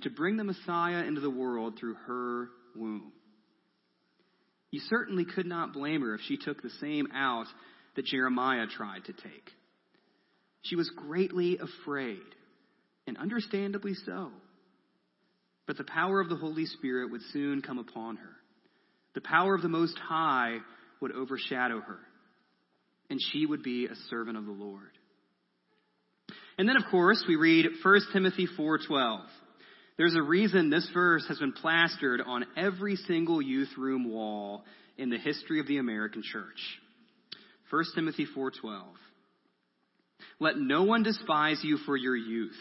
to bring the Messiah into the world through her womb. You certainly could not blame her if she took the same out that Jeremiah tried to take. She was greatly afraid, and understandably so. But the power of the Holy Spirit would soon come upon her. The power of the Most High would overshadow her, and she would be a servant of the Lord. And then, of course, we read 1 Timothy 4.12. There's a reason this verse has been plastered on every single youth room wall in the history of the American church. 1 Timothy 4:12 Let no one despise you for your youth,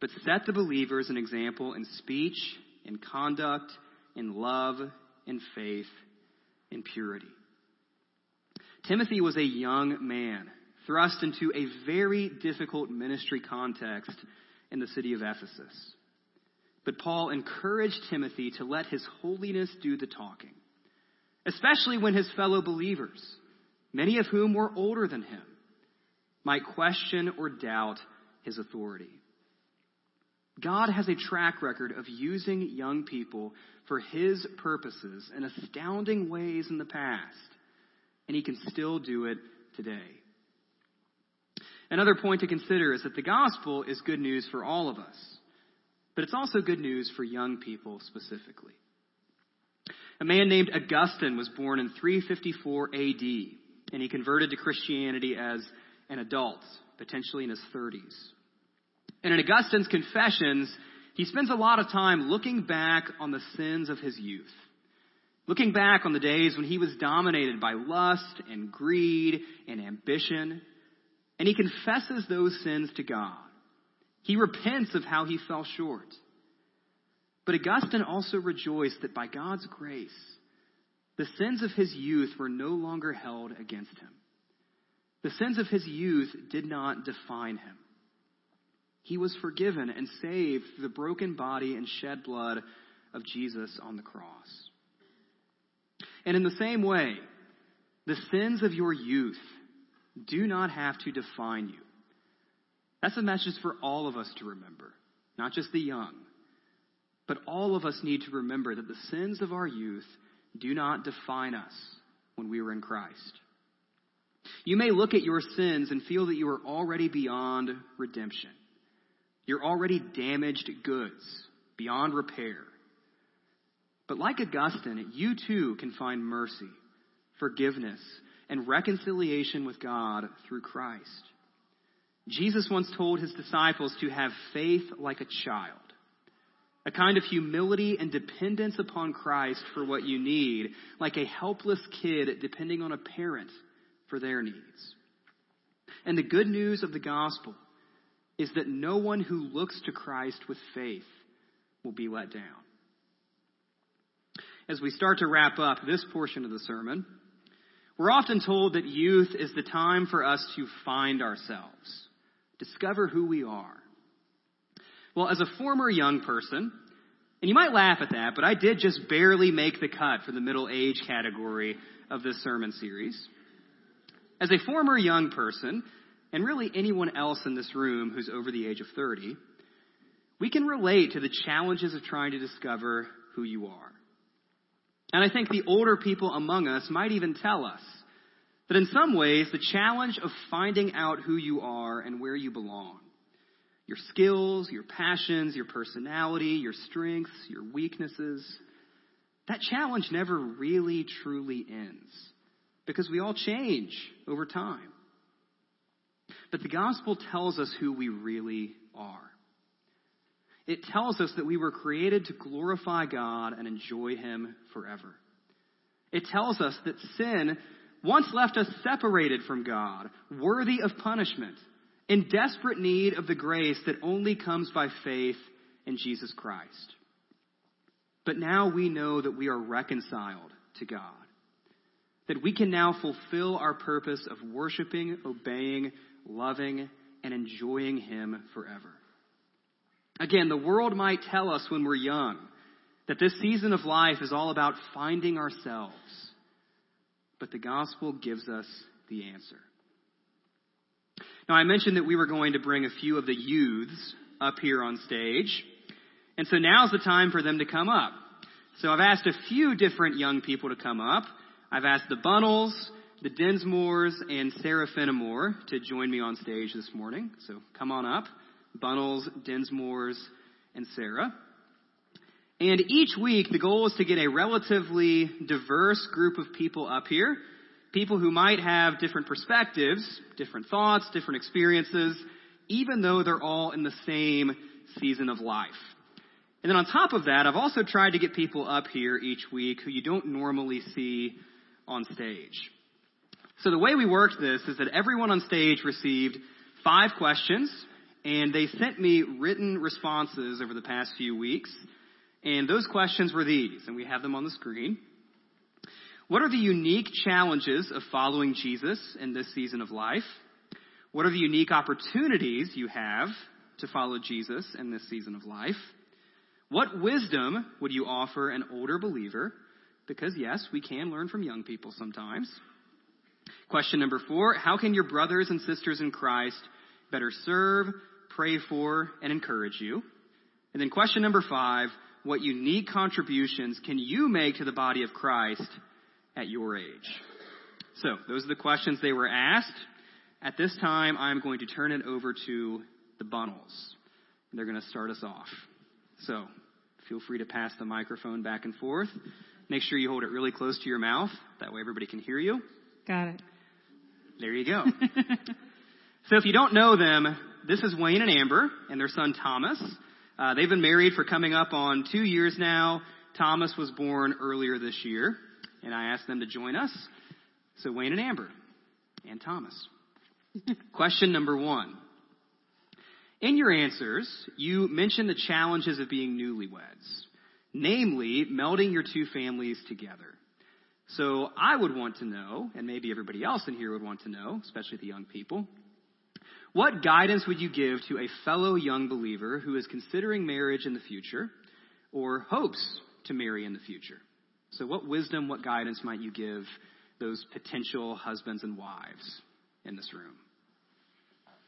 but set the believers an example in speech, in conduct, in love, in faith, in purity. Timothy was a young man thrust into a very difficult ministry context in the city of Ephesus. But Paul encouraged Timothy to let his holiness do the talking, especially when his fellow believers, many of whom were older than him, might question or doubt his authority. God has a track record of using young people for his purposes in astounding ways in the past, and he can still do it today. Another point to consider is that the gospel is good news for all of us, but it's also good news for young people specifically. A man named Augustine was born in 354 AD, and he converted to Christianity as an adult, potentially in his 30s. And in Augustine's Confessions, he spends a lot of time looking back on the sins of his youth. Looking back on the days when he was dominated by lust and greed and ambition. And he confesses those sins to God. He repents of how he fell short. But Augustine also rejoiced that by God's grace, the sins of his youth were no longer held against him. The sins of his youth did not define him. He was forgiven and saved through the broken body and shed blood of Jesus on the cross. And in the same way, the sins of your youth do not have to define you. That's a message for all of us to remember, not just the young. But all of us need to remember that the sins of our youth do not define us when we were in Christ. You may look at your sins and feel that you are already beyond redemption. You're already damaged goods, beyond repair. But like Augustine, you too can find mercy, forgiveness, and reconciliation with God through Christ. Jesus once told his disciples to have faith like a child, a kind of humility and dependence upon Christ for what you need, like a helpless kid depending on a parent for their needs. And the good news of the gospel is that no one who looks to Christ with faith will be let down. As we start to wrap up this portion of the sermon, we're often told that youth is the time for us to find ourselves, discover who we are. Well, as a former young person, and you might laugh at that, but I did just barely make the cut for the middle age category of this sermon series. As a former young person, and really anyone else in this room who's over the age of 30, we can relate to the challenges of trying to discover who you are. And I think the older people among us might even tell us that in some ways, the challenge of finding out who you are and where you belong, your skills, your passions, your personality, your strengths, your weaknesses, that challenge never really truly ends because we all change over time. But the gospel tells us who we really are. It tells us that we were created to glorify God and enjoy Him forever. It tells us that sin once left us separated from God, worthy of punishment, in desperate need of the grace that only comes by faith in Jesus Christ. But now we know that we are reconciled to God. That we can now fulfill our purpose of worshiping, obeying, loving, and enjoying Him forever. Again, the world might tell us when we're young that this season of life is all about finding ourselves. But the gospel gives us the answer. Now, I mentioned that we were going to bring a few of the youths up here on stage. And so now's the time for them to come up. So I've asked a few different young people to come up. I've asked the Bunnels, the Densmores, and Sarah Fenimore to join me on stage this morning. So come on up. Bunnels, Densmores, and Sarah. And each week, the goal is to get a relatively diverse group of people up here. People who might have different perspectives, different thoughts, different experiences, even though they're all in the same season of life. And then on top of that, I've also tried to get people up here each week who you don't normally see on stage. So the way we worked this is that everyone on stage received five questions, and they sent me written responses over the past few weeks. And those questions were these, and we have them on the screen. What are the unique challenges of following Jesus in this season of life? What are the unique opportunities you have to follow Jesus in this season of life? What wisdom would you offer an older believer? Because yes, we can learn from young people sometimes. Question number four, how can your brothers and sisters in Christ better serve, pray for, and encourage you? And then question number five, what unique contributions can you make to the body of Christ at your age? So, those are the questions they were asked. At this time, I'm going to turn it over to the Bunnells. They're going to start us off. So, feel free to pass the microphone back and forth. Make sure you hold it really close to your mouth. That way everybody can hear you. Got it. There you go. so if you don't know them, this is Wayne and Amber and their son Thomas. Uh, they've been married for coming up on two years now. Thomas was born earlier this year, and I asked them to join us. So Wayne and Amber and Thomas. Question number one. In your answers, you mentioned the challenges of being newlyweds, namely melding your two families together. So I would want to know, and maybe everybody else in here would want to know, especially the young people, what guidance would you give to a fellow young believer who is considering marriage in the future or hopes to marry in the future? So, what wisdom, what guidance might you give those potential husbands and wives in this room?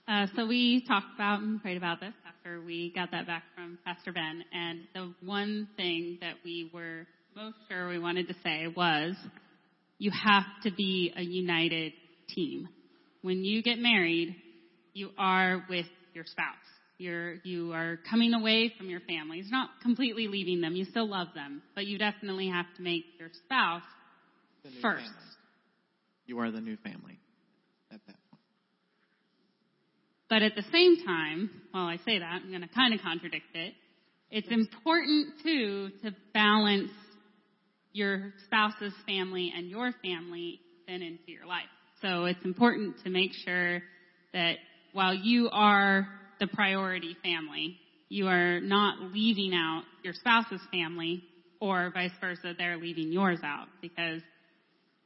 Uh, so, we talked about and prayed about this after we got that back from Pastor Ben. And the one thing that we were most sure we wanted to say was you have to be a united team. When you get married, you are with your spouse. You're, you are coming away from your family. It's not completely leaving them. You still love them, but you definitely have to make your spouse first. Family. You are the new family at that point. But at the same time, while I say that, I'm going to kind of contradict it. It's important too to balance your spouse's family and your family then into your life. So it's important to make sure that while you are the priority family, you are not leaving out your spouse's family or vice versa, they're leaving yours out because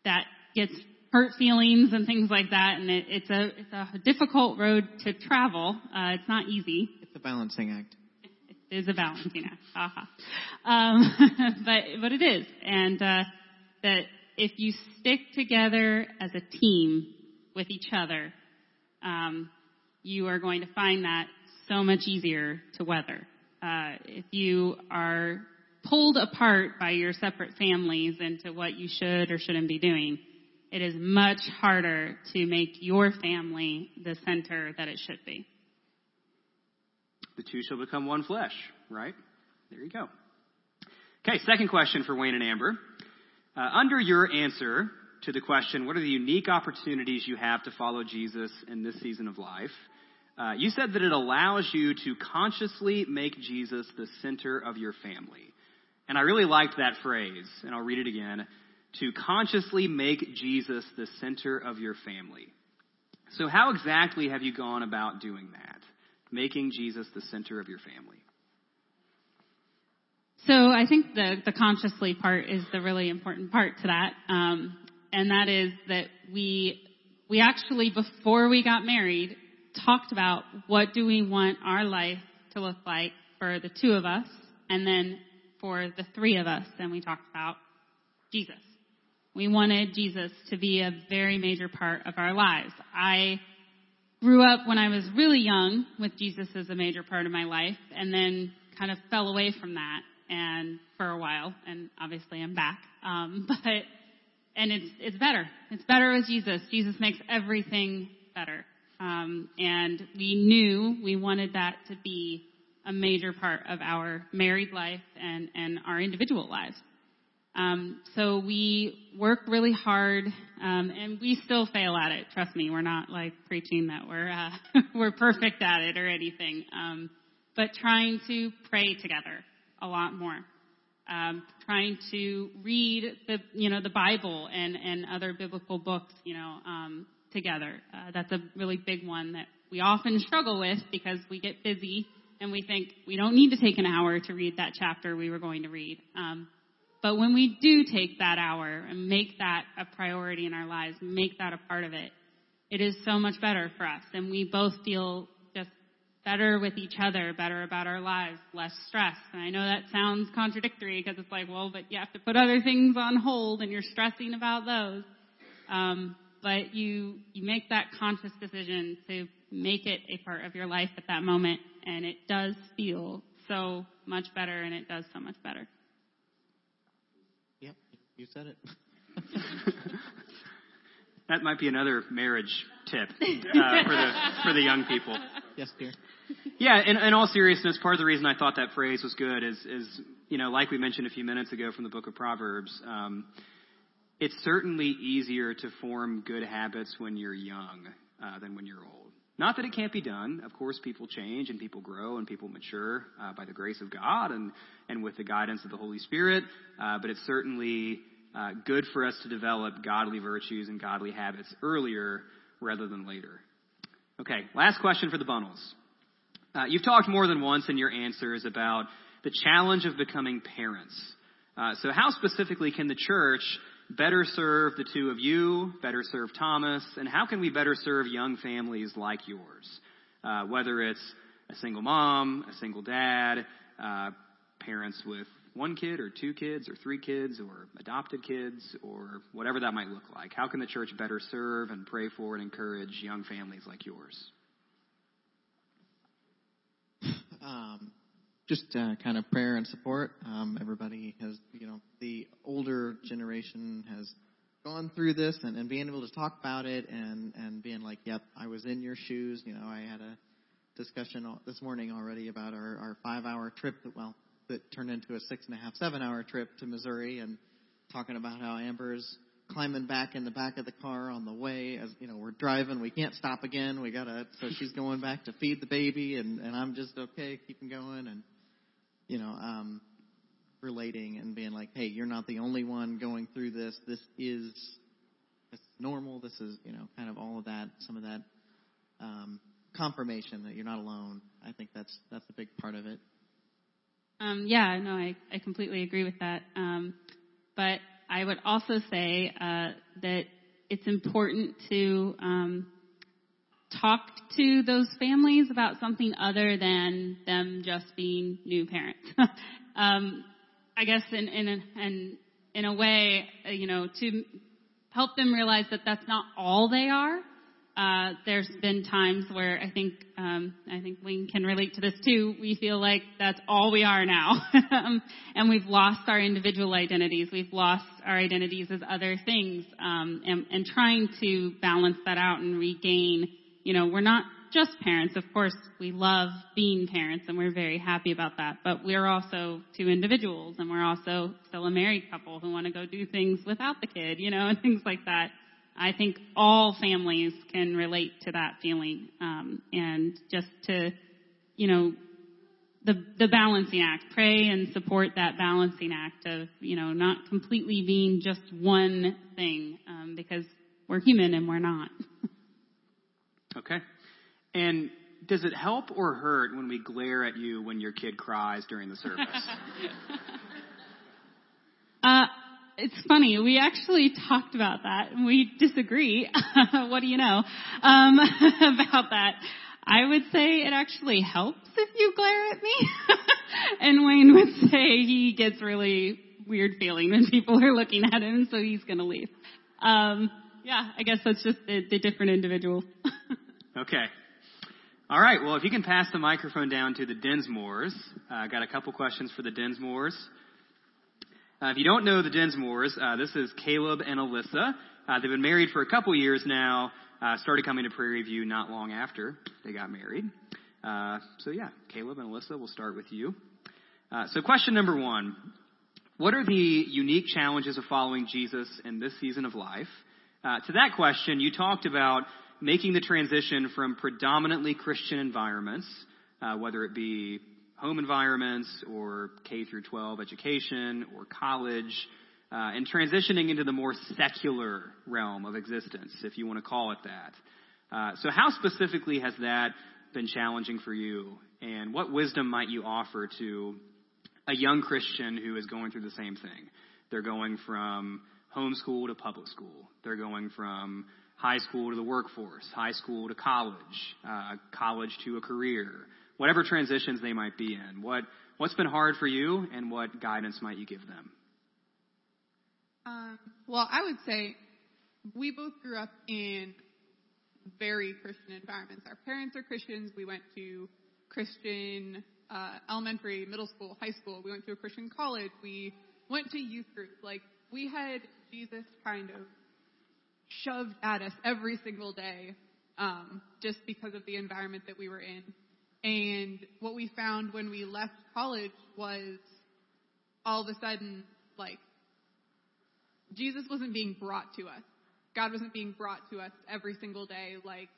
that gets hurt feelings and things like that and it, it's a it's a difficult road to travel. Uh, it's not easy. It's a balancing act. It is a balancing act. Aha. Um, but but it is, and uh, that if you stick together as a team with each other, um, you are going to find that so much easier to weather. Uh, if you are pulled apart by your separate families into what you should or shouldn't be doing, it is much harder to make your family the center that it should be. The two shall become one flesh, right? There you go. Okay, second question for Wayne and Amber. Uh, under your answer to the question, what are the unique opportunities you have to follow Jesus in this season of life? Uh, you said that it allows you to consciously make Jesus the center of your family. And I really liked that phrase, and I'll read it again. To consciously make Jesus the center of your family. So, how exactly have you gone about doing that? Making Jesus the center of your family? So, I think the, the consciously part is the really important part to that. Um, and that is that we, we actually, before we got married, talked about what do we want our life to look like for the two of us and then for the three of us and we talked about Jesus. We wanted Jesus to be a very major part of our lives. I grew up when I was really young with Jesus as a major part of my life and then kind of fell away from that and for a while, and obviously I'm back. Um, but and it's it's better. It's better with Jesus. Jesus makes everything better. Um, and we knew we wanted that to be a major part of our married life and and our individual lives. Um, so we work really hard, um, and we still fail at it. Trust me, we're not like preaching that we're uh, we're perfect at it or anything. Um, but trying to pray together a lot more. Um, trying to read the you know the Bible and and other biblical books you know um, together. Uh, that's a really big one that we often struggle with because we get busy and we think we don't need to take an hour to read that chapter we were going to read. Um, but when we do take that hour and make that a priority in our lives, make that a part of it, it is so much better for us. And we both feel just better with each other, better about our lives, less stress. And I know that sounds contradictory because it's like, well, but you have to put other things on hold and you're stressing about those. Um, but you, you make that conscious decision to make it a part of your life at that moment and it does feel so much better and it does so much better. Yep, you said it. that might be another marriage tip uh, for the for the young people. Yes, dear. Yeah, in, in all seriousness, part of the reason I thought that phrase was good is is you know like we mentioned a few minutes ago from the book of Proverbs. Um, it's certainly easier to form good habits when you're young uh, than when you're old. Not that it can't be done. Of course, people change and people grow and people mature uh, by the grace of God and, and with the guidance of the Holy Spirit. Uh, but it's certainly uh, good for us to develop godly virtues and godly habits earlier rather than later. Okay, last question for the Bunnels. Uh, you've talked more than once in your answers about the challenge of becoming parents. Uh, so, how specifically can the church better serve the two of you, better serve Thomas, and how can we better serve young families like yours? Uh, whether it's a single mom, a single dad, uh, parents with one kid or two kids or three kids or adopted kids or whatever that might look like. How can the church better serve and pray for and encourage young families like yours? Um, just uh, kind of prayer and support. Um, everybody has, you know, the older generation has gone through this and, and being able to talk about it and, and being like, yep, I was in your shoes. You know, I had a discussion this morning already about our, our five hour trip that, well, that turned into a six and a half, seven hour trip to Missouri and talking about how Amber's climbing back in the back of the car on the way as you know we're driving we can't stop again we gotta so she's going back to feed the baby and and i'm just okay keeping going and you know, um, relating and being like, hey, you're not the only one going through this. This is is normal. This is, you know, kind of all of that, some of that um, confirmation that you're not alone. I think that's that's a big part of it. Um, yeah, no, I, I completely agree with that. Um, but I would also say uh, that it's important to um, talk to those families about something other than them just being new parents. um, I guess in in a, in, in a way, uh, you know, to help them realize that that's not all they are. Uh, there's been times where I think um, I think we can relate to this too. We feel like that's all we are now, um, and we've lost our individual identities. We've lost our identities as other things, um, and, and trying to balance that out and regain you know, we're not just parents. Of course, we love being parents and we're very happy about that. But we're also two individuals and we're also still a married couple who want to go do things without the kid, you know, and things like that. I think all families can relate to that feeling. Um, and just to, you know, the, the balancing act, pray and support that balancing act of, you know, not completely being just one thing, um, because we're human and we're not. Okay. And does it help or hurt when we glare at you when your kid cries during the service? uh, it's funny. We actually talked about that, we disagree. what do you know um, about that? I would say it actually helps if you glare at me. and Wayne would say he gets really weird feeling when people are looking at him, so he's going to leave. Um, yeah, I guess that's just the, the different individuals. Okay. All right. Well, if you can pass the microphone down to the Dinsmores, I uh, got a couple questions for the Densmores. Uh, if you don't know the Densmores, uh, this is Caleb and Alyssa. Uh, they've been married for a couple years now. Uh, started coming to Prairie View not long after they got married. So yeah, Caleb and Alyssa, we'll start with you. So question number one: What are the unique challenges of following Jesus in this season of life? Uh, to that question, you talked about making the transition from predominantly Christian environments, uh, whether it be home environments or K through 12 education or college, uh, and transitioning into the more secular realm of existence, if you want to call it that. Uh, so, how specifically has that been challenging for you? And what wisdom might you offer to a young Christian who is going through the same thing? They're going from homeschool to public school. They're going from high school to the workforce, high school to college, uh, college to a career, whatever transitions they might be in. What what's been hard for you, and what guidance might you give them? Um, well, I would say we both grew up in very Christian environments. Our parents are Christians. We went to Christian uh, elementary, middle school, high school. We went to a Christian college. We went to youth group. Like we had Jesus kind of shoved at us every single day, um, just because of the environment that we were in. And what we found when we left college was all of a sudden, like, Jesus wasn't being brought to us. God wasn't being brought to us every single day like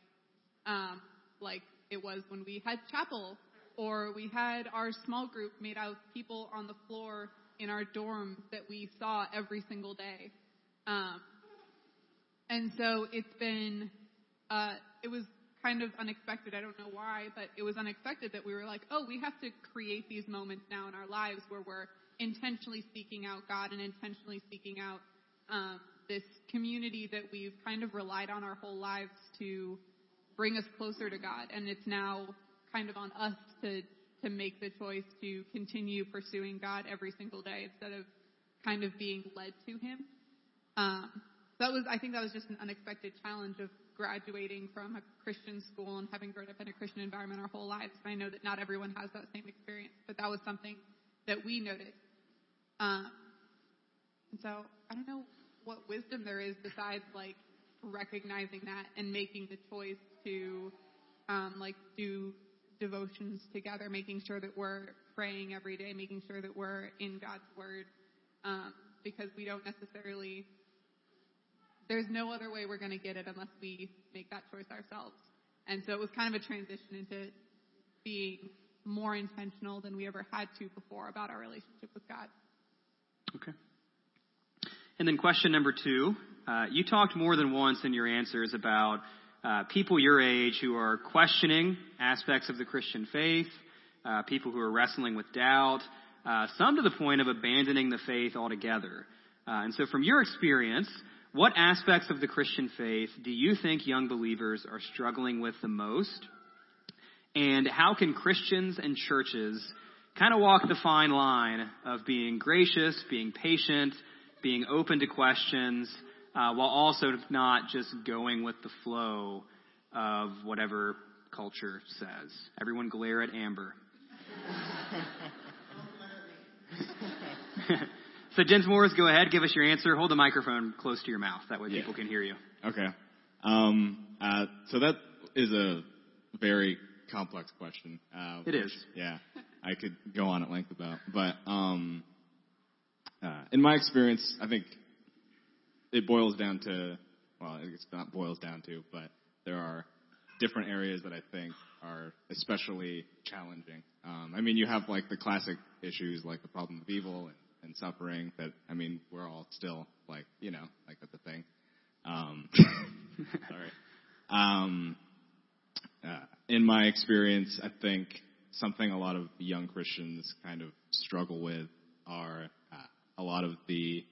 um, like it was when we had chapel or we had our small group made out of people on the floor in our dorm that we saw every single day. Um, and so it's been, uh, it was kind of unexpected. I don't know why, but it was unexpected that we were like, oh, we have to create these moments now in our lives where we're intentionally seeking out God and intentionally seeking out um, this community that we've kind of relied on our whole lives to bring us closer to God. And it's now kind of on us to to make the choice to continue pursuing God every single day instead of kind of being led to Him. Um, that was, I think, that was just an unexpected challenge of graduating from a Christian school and having grown up in a Christian environment our whole lives. And I know that not everyone has that same experience, but that was something that we noted. Um, and so I don't know what wisdom there is besides like recognizing that and making the choice to um, like do devotions together, making sure that we're praying every day, making sure that we're in God's Word, um, because we don't necessarily. There's no other way we're going to get it unless we make that choice ourselves. And so it was kind of a transition into being more intentional than we ever had to before about our relationship with God. Okay. And then question number two. Uh, you talked more than once in your answers about uh, people your age who are questioning aspects of the Christian faith, uh, people who are wrestling with doubt, uh, some to the point of abandoning the faith altogether. Uh, and so, from your experience, what aspects of the Christian faith do you think young believers are struggling with the most? And how can Christians and churches kind of walk the fine line of being gracious, being patient, being open to questions, uh, while also not just going with the flow of whatever culture says. Everyone glare at Amber. so, Dinsmores, go ahead, give us your answer. Hold the microphone close to your mouth. That way yeah. people can hear you. Okay. Um, uh, so that is a very complex question. Uh, it which, is. Yeah, I could go on at length about, but um, uh, in my experience, I think it boils down to, well, it's not boils down to, but there are different areas that I think are especially challenging. Um, I mean, you have like the classic issues like the problem of evil and, and suffering that, I mean, we're all still like, you know, like that's thing. Um, sorry. Um, uh, in my experience, I think something a lot of young Christians kind of struggle with are uh, a lot of the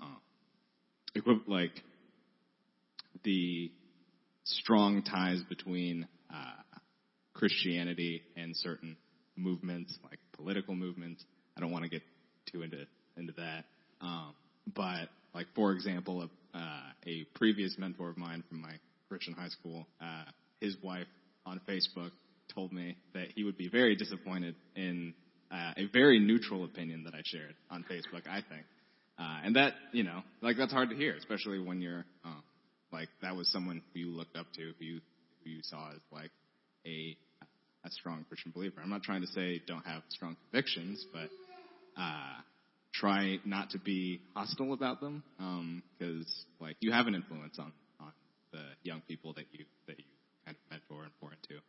uh, like the strong ties between uh, Christianity and certain movements, like political movements. I don't want to get too into into that, um, but like for example, a, uh, a previous mentor of mine from my Christian high school, uh, his wife on Facebook told me that he would be very disappointed in uh, a very neutral opinion that I shared on Facebook. I think, uh, and that you know, like that's hard to hear, especially when you're um, like that was someone who you looked up to, who you who you saw as like a a strong Christian believer. I'm not trying to say don't have strong convictions, but uh, try not to be hostile about them because like you have an influence on on the young people that you that you kind of mentor and pour into.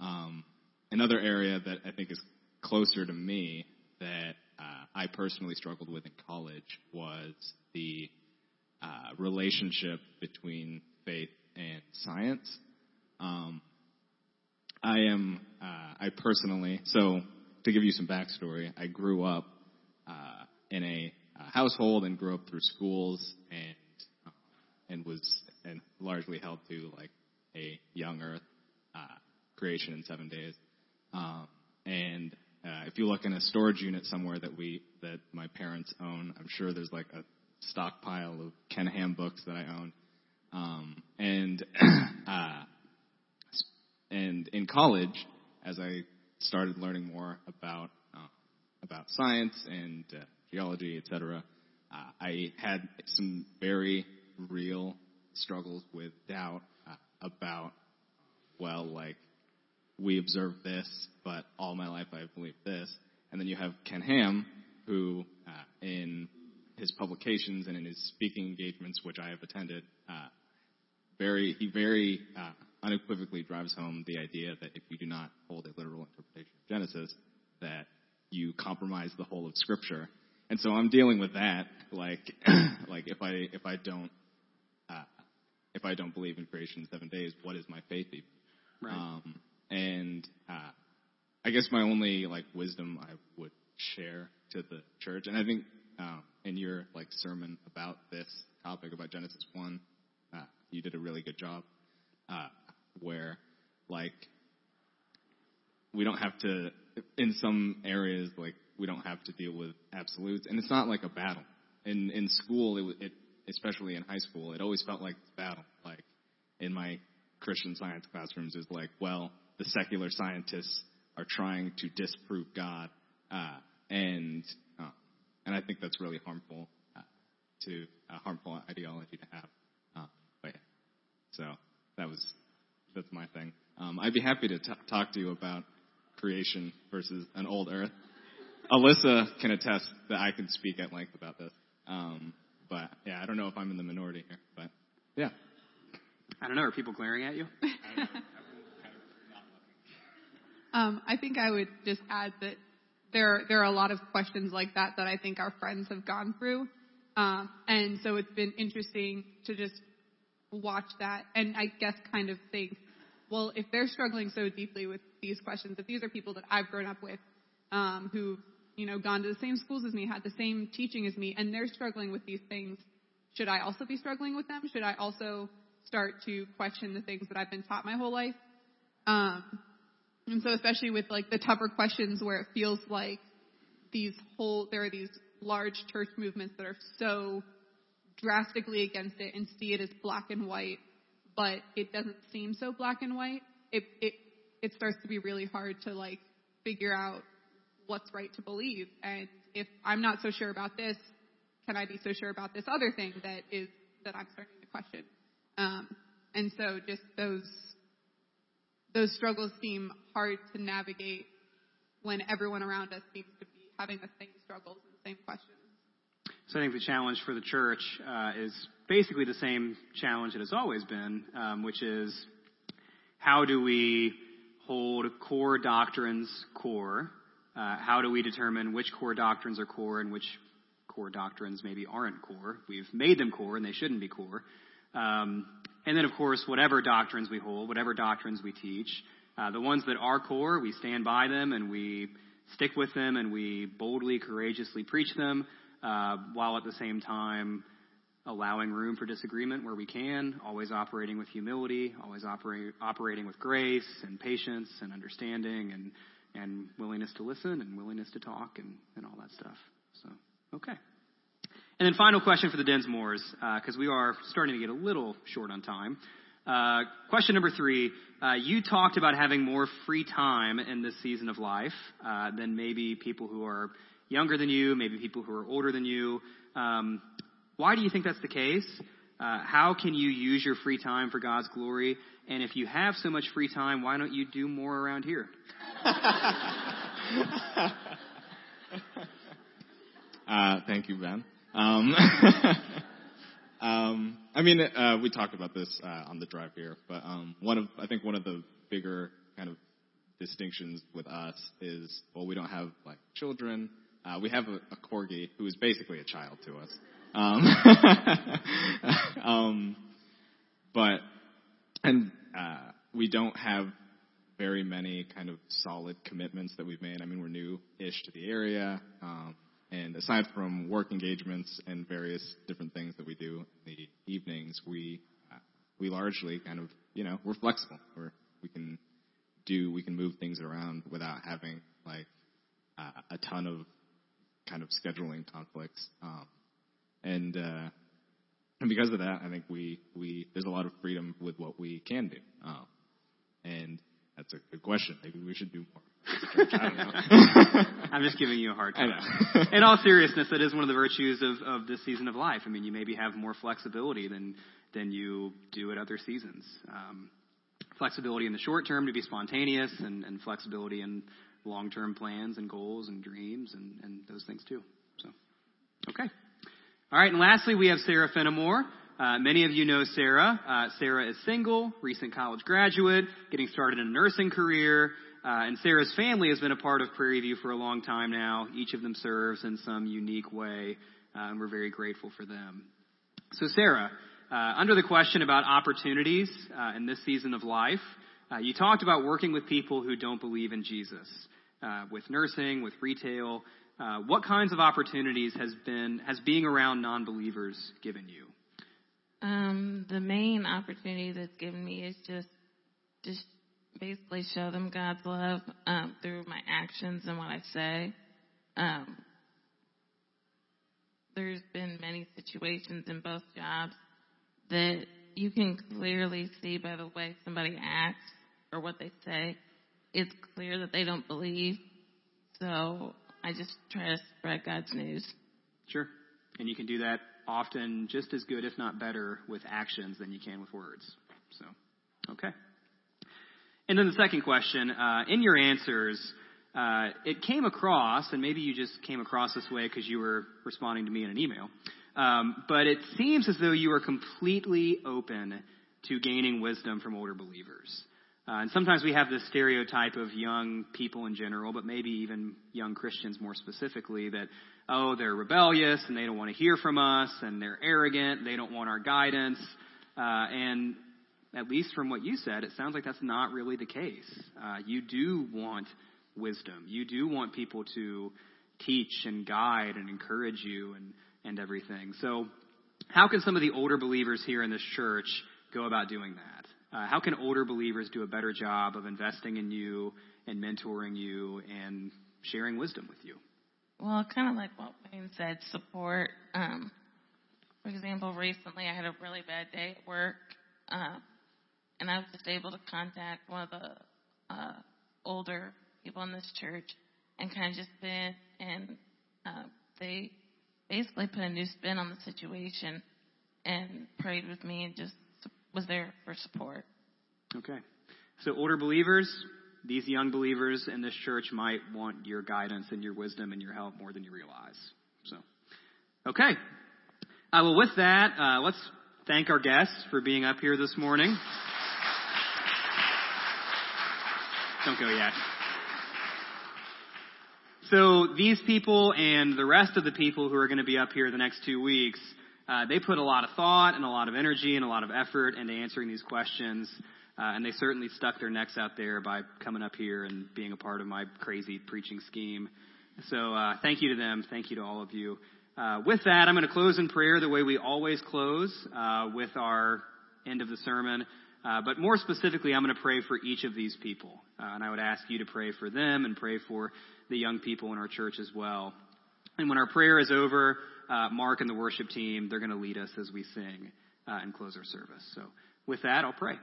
Um, another area that I think is closer to me that uh, I personally struggled with in college was the uh, relationship between faith and science. Um, I am, uh, I personally, so to give you some backstory, I grew up uh, in a uh, household and grew up through schools and uh, and was and largely held to like a young Earth uh, creation in seven days. Um, and uh, if you look in a storage unit somewhere that we that my parents own, I'm sure there's like a stockpile of Ken Ham books that I own. Um, and uh, and in college, as I started learning more about uh, about science and uh, geology, etc., uh, I had some very real struggles with doubt uh, about well, like we observe this, but all my life I've believed this. And then you have Ken Ham, who uh, in his publications and in his speaking engagements, which I have attended, uh, very he very unequivocally drives home the idea that if you do not hold a literal interpretation of Genesis, that you compromise the whole of Scripture. And so I'm dealing with that, like like if I if I don't uh, if I don't believe in creation in seven days, what is my faith even? Right. Um, and uh, I guess my only like wisdom I would share to the church, and I think uh, in your like sermon about this topic about Genesis one, uh, you did a really good job, uh, where like we don't have to in some areas like we don't have to deal with absolutes, and it's not like a battle. In in school, it, it especially in high school, it always felt like a battle. Like in my Christian science classrooms, is like, well, the secular scientists are trying to disprove God, uh, and uh, and I think that's really harmful uh, to a harmful ideology to have. Uh, but yeah, so that was that's my thing. Um, I'd be happy to t- talk to you about creation versus an old Earth. Alyssa can attest that I can speak at length about this. Um, but yeah, I don't know if I'm in the minority here, but yeah. I don't know. Are people glaring at you? Um, I think I would just add that there there are a lot of questions like that that I think our friends have gone through, um, and so it's been interesting to just watch that and I guess kind of think, well, if they're struggling so deeply with these questions, if these are people that I've grown up with, um, who you know gone to the same schools as me, had the same teaching as me, and they're struggling with these things, should I also be struggling with them? Should I also start to question the things that I've been taught my whole life? Um, and so especially with like the tougher questions where it feels like these whole, there are these large church movements that are so drastically against it and see it as black and white, but it doesn't seem so black and white. It, it, it starts to be really hard to like figure out what's right to believe. And if I'm not so sure about this, can I be so sure about this other thing that is, that I'm starting to question? Um, and so just those those struggles seem hard to navigate when everyone around us seems to be having the same struggles and the same questions. So I think the challenge for the church uh, is basically the same challenge it has always been, um, which is how do we hold core doctrines core? Uh, how do we determine which core doctrines are core and which core doctrines maybe aren't core? We've made them core and they shouldn't be core. Um, and then, of course, whatever doctrines we hold, whatever doctrines we teach, uh, the ones that are core, we stand by them and we stick with them and we boldly, courageously preach them, while at the same time allowing room for disagreement where we can, always operating with humility, always operate, operating with grace and patience and understanding and, and willingness to listen and willingness to talk and, and all that stuff. So, okay. And then final question for the Densmores, because uh, we are starting to get a little short on time. Uh, question number three. Uh, you talked about having more free time in this season of life uh, than maybe people who are younger than you, maybe people who are older than you. Um, why do you think that's the case? Uh, how can you use your free time for God's glory? And if you have so much free time, why don't you do more around here? uh, thank you, Ben. Um, um, I mean, uh, we talked about this uh, on the drive here, but um, one of I think one of the bigger kind of distinctions with us is well, we don't have like children. Uh, we have a, a corgi who is basically a child to us. Um, um, but and uh, we don't have very many kind of solid commitments that we've made. I mean, we're new-ish to the area, um, and aside from work engagements and various different things that we do in the evenings, we uh, we largely kind of you know we're flexible. We're we can do we can move things around without having like uh, a ton of kind of scheduling conflicts. Um, and uh, and because of that, I think we we there's a lot of freedom with what we can do. Um, and that's a good question. Maybe we should do more. I don't know. I'm just giving you a hard time. In all seriousness, that is one of the virtues of, of this season of life. I mean, you maybe have more flexibility than than you do at other seasons. Um, flexibility in the short term to be spontaneous, and, and flexibility in long term plans and goals and dreams and, and those things too. So, okay. All right, and lastly, we have Sarah Fenimore. Uh, many of you know Sarah. Uh, Sarah is single, recent college graduate, getting started in a nursing career. Uh, and Sarah's family has been a part of Prairie View for a long time now. Each of them serves in some unique way, uh, and we're very grateful for them. So, Sarah, uh, under the question about opportunities uh, in this season of life, you talked about working with people who don't believe in Jesus, with nursing, with retail. Uh, what kinds of opportunities has been has being around non-believers given you? Um, the main opportunity that's given me is just just basically show them God's love um, through my actions and what I say. Um, there's been many situations in both jobs that you can clearly see by the way somebody acts or what they say. It's clear that they don't believe. So I just try to spread God's news. Sure. And you can do that often just as good, if not better, with actions than you can with words. So, okay. And then the second question, uh, in your answers, uh, it came across, and maybe you just came across this way because you were responding to me in an email, um, but it seems as though you are completely open to gaining wisdom from older believers. Uh, and sometimes we have this stereotype of young people in general, but maybe even young Christians more specifically, that, oh, they're rebellious and they don't want to hear from us and they're arrogant, they don't want our guidance. Uh, and at least from what you said, it sounds like that's not really the case. Uh, you do want wisdom. You do want people to teach and guide and encourage you and, and everything. So, how can some of the older believers here in this church go about doing that? Uh, how can older believers do a better job of investing in you and mentoring you and sharing wisdom with you? Well, kind of like what Wayne said, support. Um, for example, recently I had a really bad day at work, uh, and I was just able to contact one of the uh, older people in this church and kind of just been, and uh, they basically put a new spin on the situation and prayed with me and just was there for support. Okay. So, older believers, these young believers in this church might want your guidance and your wisdom and your help more than you realize. So, okay. Uh, well, with that, uh, let's thank our guests for being up here this morning. Don't go yet. So, these people and the rest of the people who are going to be up here the next two weeks uh, they put a lot of thought and a lot of energy and a lot of effort into answering these questions. Uh, and they certainly stuck their necks out there by coming up here and being a part of my crazy preaching scheme. So uh, thank you to them. Thank you to all of you. Uh, with that, I'm going to close in prayer the way we always close uh, with our end of the sermon. Uh, but more specifically, I'm going to pray for each of these people. Uh, and I would ask you to pray for them and pray for the young people in our church as well. And when our prayer is over, uh, Mark and the worship team, they're going to lead us as we sing uh, and close our service. So with that, I'll pray.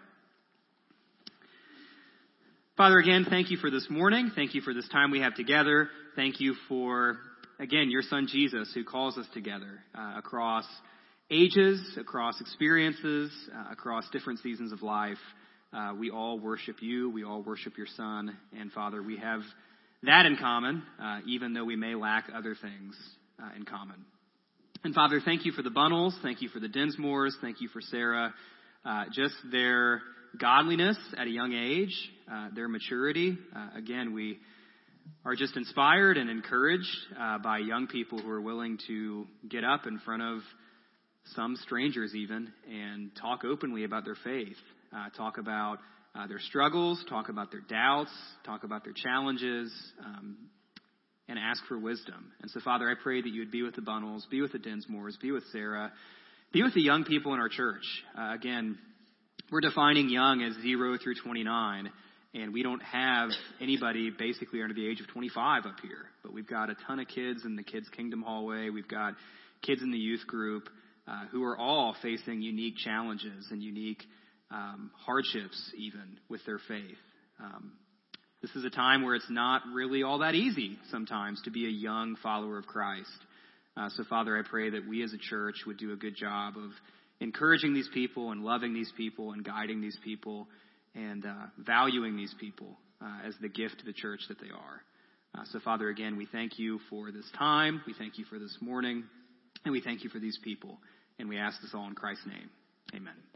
Father, again, thank you for this morning. Thank you for this time we have together. Thank you for, again, your son Jesus who calls us together uh, across ages, across experiences, uh, across different seasons of life. Uh, we all worship you. We all worship your son. And Father, we have that in common, uh, even though we may lack other things uh, in common. And Father, thank you for the Bunnels. Thank you for the Dinsmores. Thank you for Sarah. Uh, just their godliness at a young age, uh, their maturity. Uh, again, we are just inspired and encouraged uh, by young people who are willing to get up in front of some strangers even and talk openly about their faith, uh, talk about uh, their struggles, talk about their doubts, talk about their challenges, um, and ask for wisdom. And so, Father, I pray that you would be with the Bunnels, be with the Dinsmores, be with Sarah, be with the young people in our church. Uh, again, we're defining young as 0 through 29, and we don't have anybody basically under the age of 25 up here. But we've got a ton of kids in the Kids Kingdom hallway. We've got kids in the youth group uh, who are all facing unique challenges and unique um, hardships, even with their faith. Um, this is a time where it's not really all that easy sometimes to be a young follower of Christ. Uh, so, Father, I pray that we as a church would do a good job of encouraging these people and loving these people and guiding these people and uh, valuing these people uh, as the gift to the church that they are. Uh, so, Father, again, we thank you for this time. We thank you for this morning. And we thank you for these people. And we ask this all in Christ's name. Amen.